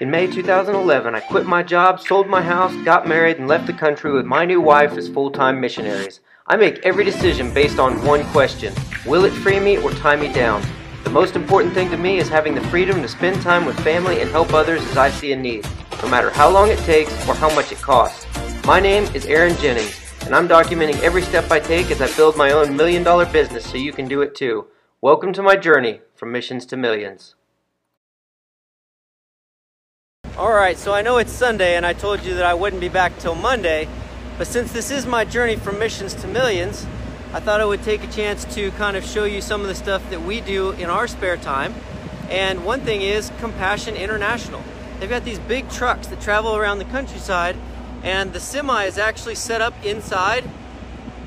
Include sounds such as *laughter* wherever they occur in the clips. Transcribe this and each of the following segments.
In May 2011, I quit my job, sold my house, got married, and left the country with my new wife as full time missionaries. I make every decision based on one question Will it free me or tie me down? The most important thing to me is having the freedom to spend time with family and help others as I see a need, no matter how long it takes or how much it costs. My name is Aaron Jennings, and I'm documenting every step I take as I build my own million dollar business so you can do it too. Welcome to my journey from missions to millions. Alright, so I know it's Sunday and I told you that I wouldn't be back till Monday, but since this is my journey from missions to millions, I thought I would take a chance to kind of show you some of the stuff that we do in our spare time. And one thing is Compassion International. They've got these big trucks that travel around the countryside, and the semi is actually set up inside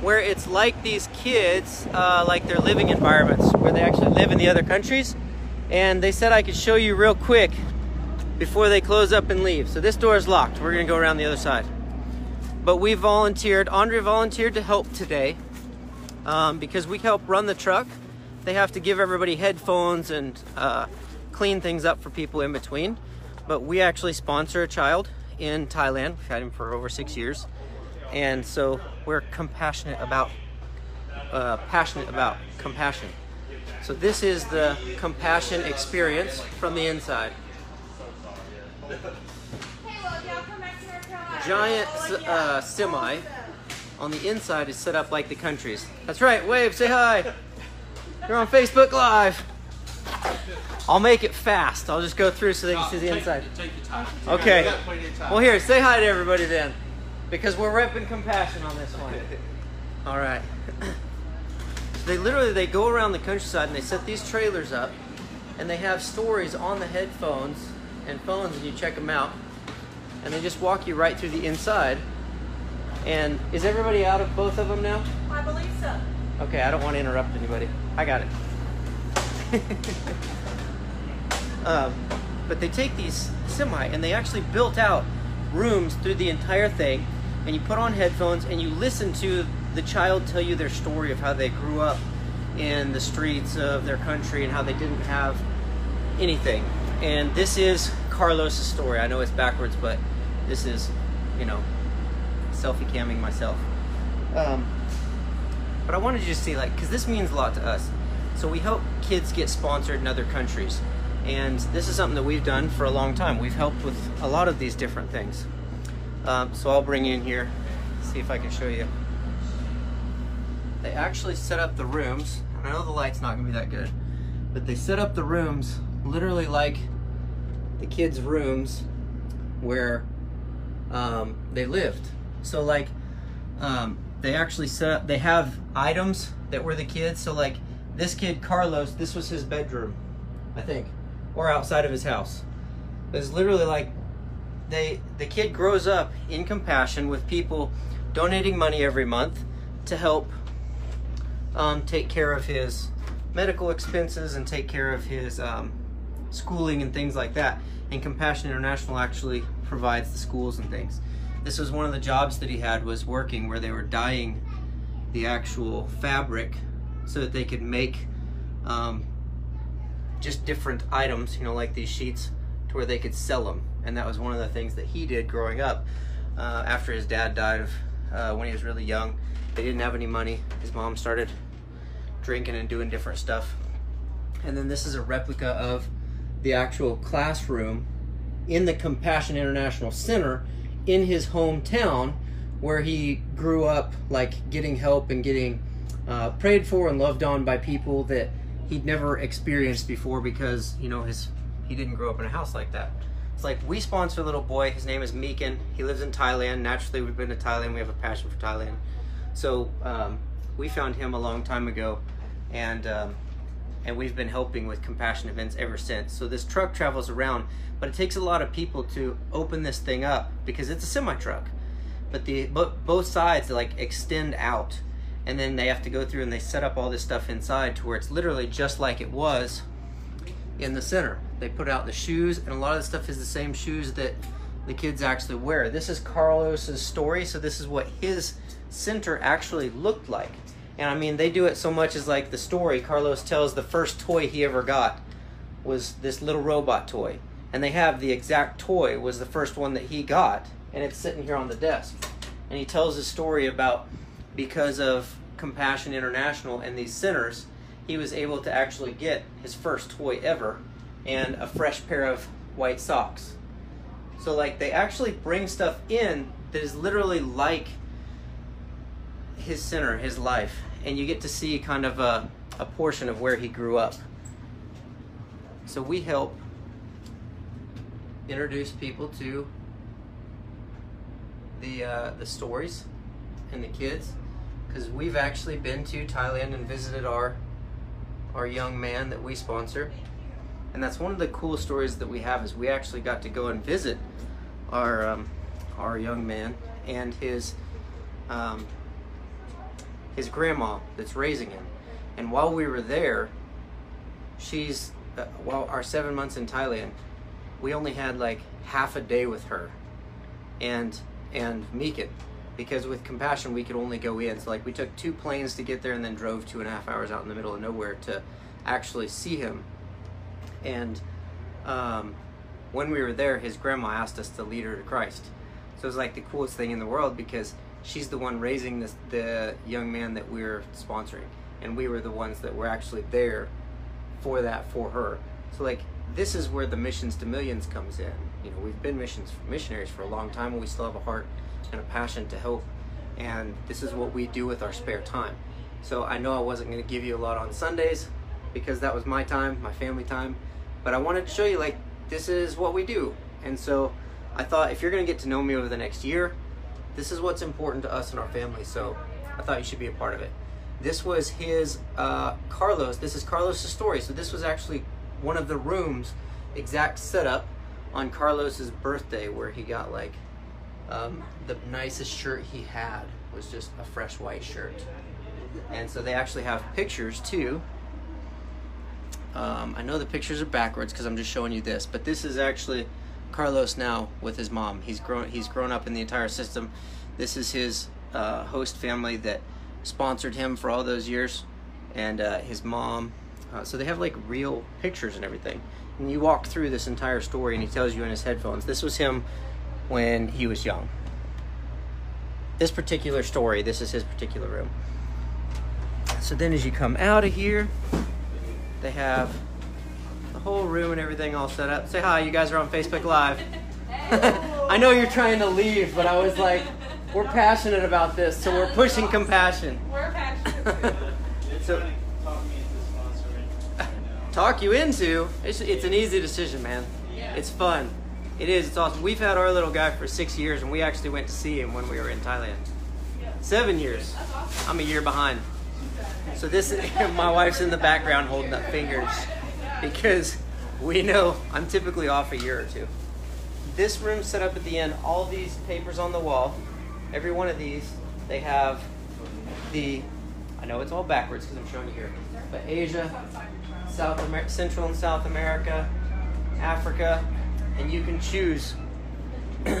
where it's like these kids, uh, like their living environments, where they actually live in the other countries. And they said I could show you real quick before they close up and leave. So this door is locked. We're gonna go around the other side. But we volunteered, Andre volunteered to help today um, because we help run the truck. They have to give everybody headphones and uh, clean things up for people in between. But we actually sponsor a child in Thailand. We've had him for over six years. And so we're compassionate about, uh, passionate about compassion. So this is the compassion experience from the inside. Giant uh, semi on the inside is set up like the countries. That's right, wave, say hi. You're on Facebook Live. I'll make it fast. I'll just go through so they can see the inside. Okay. Well, here, say hi to everybody then. Because we're repping compassion on this one. *laughs* All right. *clears throat* They literally, they go around the countryside and they set these trailers up and they have stories on the headphones and phones and you check them out and they just walk you right through the inside. And is everybody out of both of them now? I believe so. okay i don't want to interrupt anybody. I got it. *laughs* Um, but they take these semi and they actually built out rooms through the entire thing and you put on headphones and you listen to the child tell you their story of how they grew up in the streets of their country and how they didn't have anything and this is Carlos' story. I know it's backwards, but this is, you know, selfie camming myself. Um, but I wanted to see, like, because this means a lot to us. So we help kids get sponsored in other countries. And this is something that we've done for a long time. We've helped with a lot of these different things. Um, so I'll bring you in here, see if I can show you. They actually set up the rooms. I know the light's not gonna be that good, but they set up the rooms literally like the kids' rooms where um, they lived. So like um, they actually set up, they have items that were the kids. So like this kid Carlos, this was his bedroom, I think, or outside of his house. It's literally like they the kid grows up in compassion with people donating money every month to help um, take care of his medical expenses and take care of his um, schooling and things like that. And Compassion International actually provides the schools and things. This was one of the jobs that he had was working where they were dyeing the actual fabric so that they could make um, just different items, you know, like these sheets, to where they could sell them. And that was one of the things that he did growing up. Uh, after his dad died of uh, when he was really young, they didn't have any money. His mom started drinking and doing different stuff. And then this is a replica of the actual classroom in the Compassion International Center in his hometown where he grew up like getting help and getting uh, prayed for and loved on by people that he'd never experienced before because you know his he didn't grow up in a house like that. It's like we sponsor a little boy. His name is Meekin. He lives in Thailand. Naturally we've been to Thailand. We have a passion for Thailand. So um, we found him a long time ago and um, and we've been helping with compassion events ever since. So this truck travels around, but it takes a lot of people to open this thing up because it's a semi truck. But the but both sides like extend out, and then they have to go through and they set up all this stuff inside to where it's literally just like it was in the center. They put out the shoes, and a lot of the stuff is the same shoes that the kids actually wear. This is Carlos's story, so this is what his center actually looked like. And I mean, they do it so much as like the story Carlos tells the first toy he ever got was this little robot toy. and they have the exact toy was the first one that he got, and it's sitting here on the desk. And he tells a story about because of Compassion International and these centers, he was able to actually get his first toy ever and a fresh pair of white socks. So like they actually bring stuff in that is literally like his center, his life, and you get to see kind of a, a portion of where he grew up. So we help introduce people to the uh, the stories and the kids because we've actually been to Thailand and visited our our young man that we sponsor and that's one of the cool stories that we have is we actually got to go and visit our um, our young man and his um, his grandma that's raising him. And while we were there she's uh, while our seven months in Thailand we only had like half a day with her and and Meekin. Because with compassion we could only go in. So like we took two planes to get there and then drove two and a half hours out in the middle of nowhere to actually see him. And um, when we were there his grandma asked us to lead her to christ. So it was like the coolest thing in the world because she's the one raising this, the young man that we we're sponsoring. And we were the ones that were actually there for that for her. So like this is where the missions to millions comes in. You know we've been missions missionaries for a long time and we still have a heart and a passion to help. And this is what we do with our spare time. So i know i wasn't going to give you a lot on sundays because that was my time my family time but i wanted to show you like this is what we do. And so i thought if you're going to get to know me over the next year this is what's important to us and our family so i thought you should be a part of it this was his uh, carlos this is carlos's story so this was actually one of the rooms exact setup on Carlos's birthday where he got like um, the nicest shirt he had was just a fresh white shirt. And so they actually have pictures too. Um, I know the pictures are backwards because I'm just showing you this, but this is actually Carlos now with his mom. He's grown. He's grown up in the entire system. This is his uh, host family that sponsored him for all those years, and uh, his mom uh, so they have like real pictures and everything. And you walk through this entire story, and he tells you in his headphones. This was him when he was young. This particular story, this is his particular room. So then, as you come out of here, they have whole room and everything all set up. Say hi, you guys are on Facebook Live. *laughs* I know you're trying to leave, but I was like, we're passionate about this, so we're pushing compassion. We're passionate. *laughs* so talk you into. It's, it's an easy decision, man. Yeah. It's fun. It is. It's awesome. We've had our little guy for six years, and we actually went to see him when we were in Thailand. Seven years. Awesome. I'm a year behind. So this, *laughs* my wife's in the background holding up fingers because we know I'm typically off a year or two. This room set up at the end. All these papers on the wall. Every one of these, they have the. I know it's all backwards because I'm showing you here, but Asia, South Amer- Central and South America, Africa, and you can choose *coughs*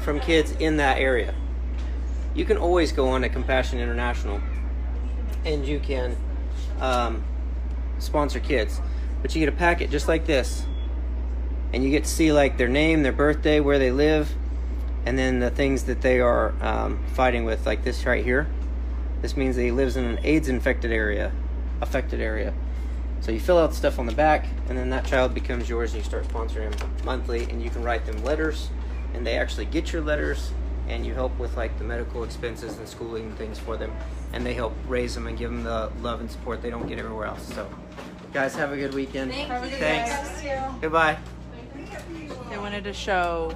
from kids in that area. You can always go on to Compassion International and you can um, sponsor kids. But you get a packet just like this, and you get to see like their name, their birthday, where they live, and then the things that they are um, fighting with, like this right here. This means that he lives in an AIDS infected area affected area. So you fill out stuff on the back, and then that child becomes yours, and you start sponsoring them monthly, and you can write them letters, and they actually get your letters, and you help with like the medical expenses and schooling things for them, and they help raise them and give them the love and support they don't get everywhere else. So, guys, have a good weekend. Thank you. Thanks. You. Goodbye. They wanted to show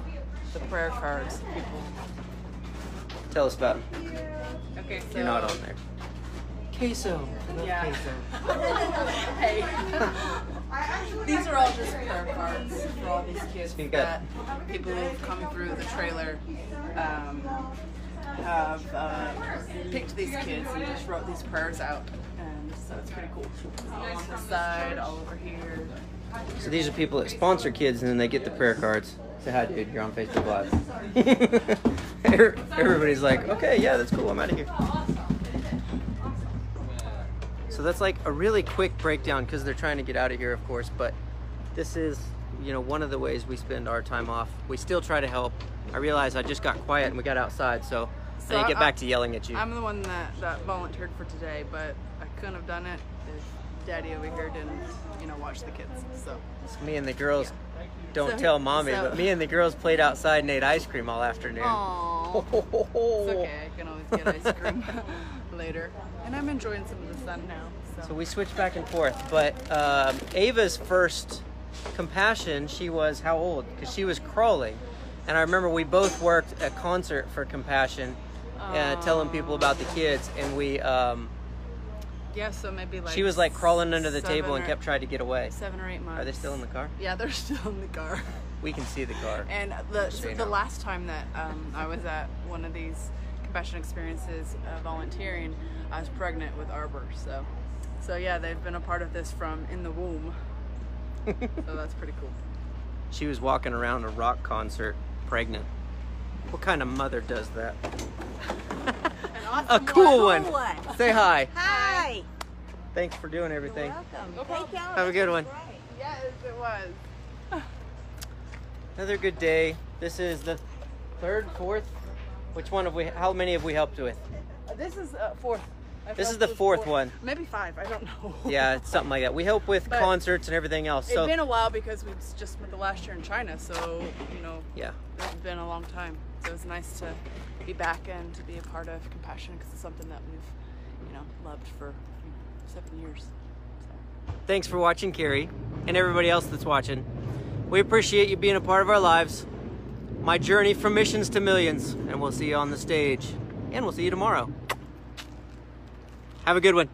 the prayer cards. People. Tell us about them. Okay, so You're not on there. Queso. I love Yeah. queso. *laughs* hey, these are all just prayer cards for all these kids You that people who've come through the trailer um, have uh, picked these kids and just wrote these prayers out, and so it's pretty cool. All on the side, all over here. So these are people that sponsor kids, and then they get the prayer cards. Say hi, dude. You're on Facebook Live. *laughs* Everybody's like, okay, yeah, that's cool. I'm out of here. So that's like a really quick breakdown because they're trying to get out of here, of course. But this is, you know, one of the ways we spend our time off. We still try to help. I realize I just got quiet and we got outside, so, So I didn't get I- back to yelling at you. I'm the one that, that volunteered for today, but I couldn't have done it if Daddy over here didn't, you know, watch the kids. So It's me and the girls don't So- tell mommy, so- but me and the girls played outside and ate ice cream all afternoon. Aww. *laughs* It's okay. I can always get ice cream *laughs* later, and I'm enjoying some of the sun now. So, So we switched back and forth. But um, Ava's first compassion, she was how old? Because she was crawling. And I remember we both worked a concert for compassion, uh, telling people about the kids. And we, um, yeah, so maybe like she was like crawling under the table and kept trying to get away. seven or eight months. Are they still in the car? Yeah, they're *laughs* still in the car. We can see the car. And the so the last time that um, I was at one of these compassion experiences uh, volunteering, I was pregnant with Arbor. So, so yeah, they've been a part of this from in the womb. so *laughs* that's pretty cool. She was walking around a rock concert pregnant. What kind of mother does that? *laughs* A cool one. one. Say hi. Hi. Thanks for doing everything. Welcome. Take care. Have a good one. Yes, it was. *laughs* Another good day. This is the third, fourth. Which one have we? How many have we helped with? Uh, This is uh, fourth. I This is the fourth one. Maybe five. I don't know. *laughs* Yeah, it's something like that. We help with But concerts and everything else. It's So been a while because we just spent the last year in China, so you know yeah, it's been a long time. So it was nice to be back and to be a part of Compassion because it's something that we've, you know, loved for seven years. So. thanks for watching, Carrie, and everybody else that's watching. We appreciate you being a part of our lives. My journey from missions to millions, and we'll see you on the stage, and we'll see you tomorrow. Have a good one.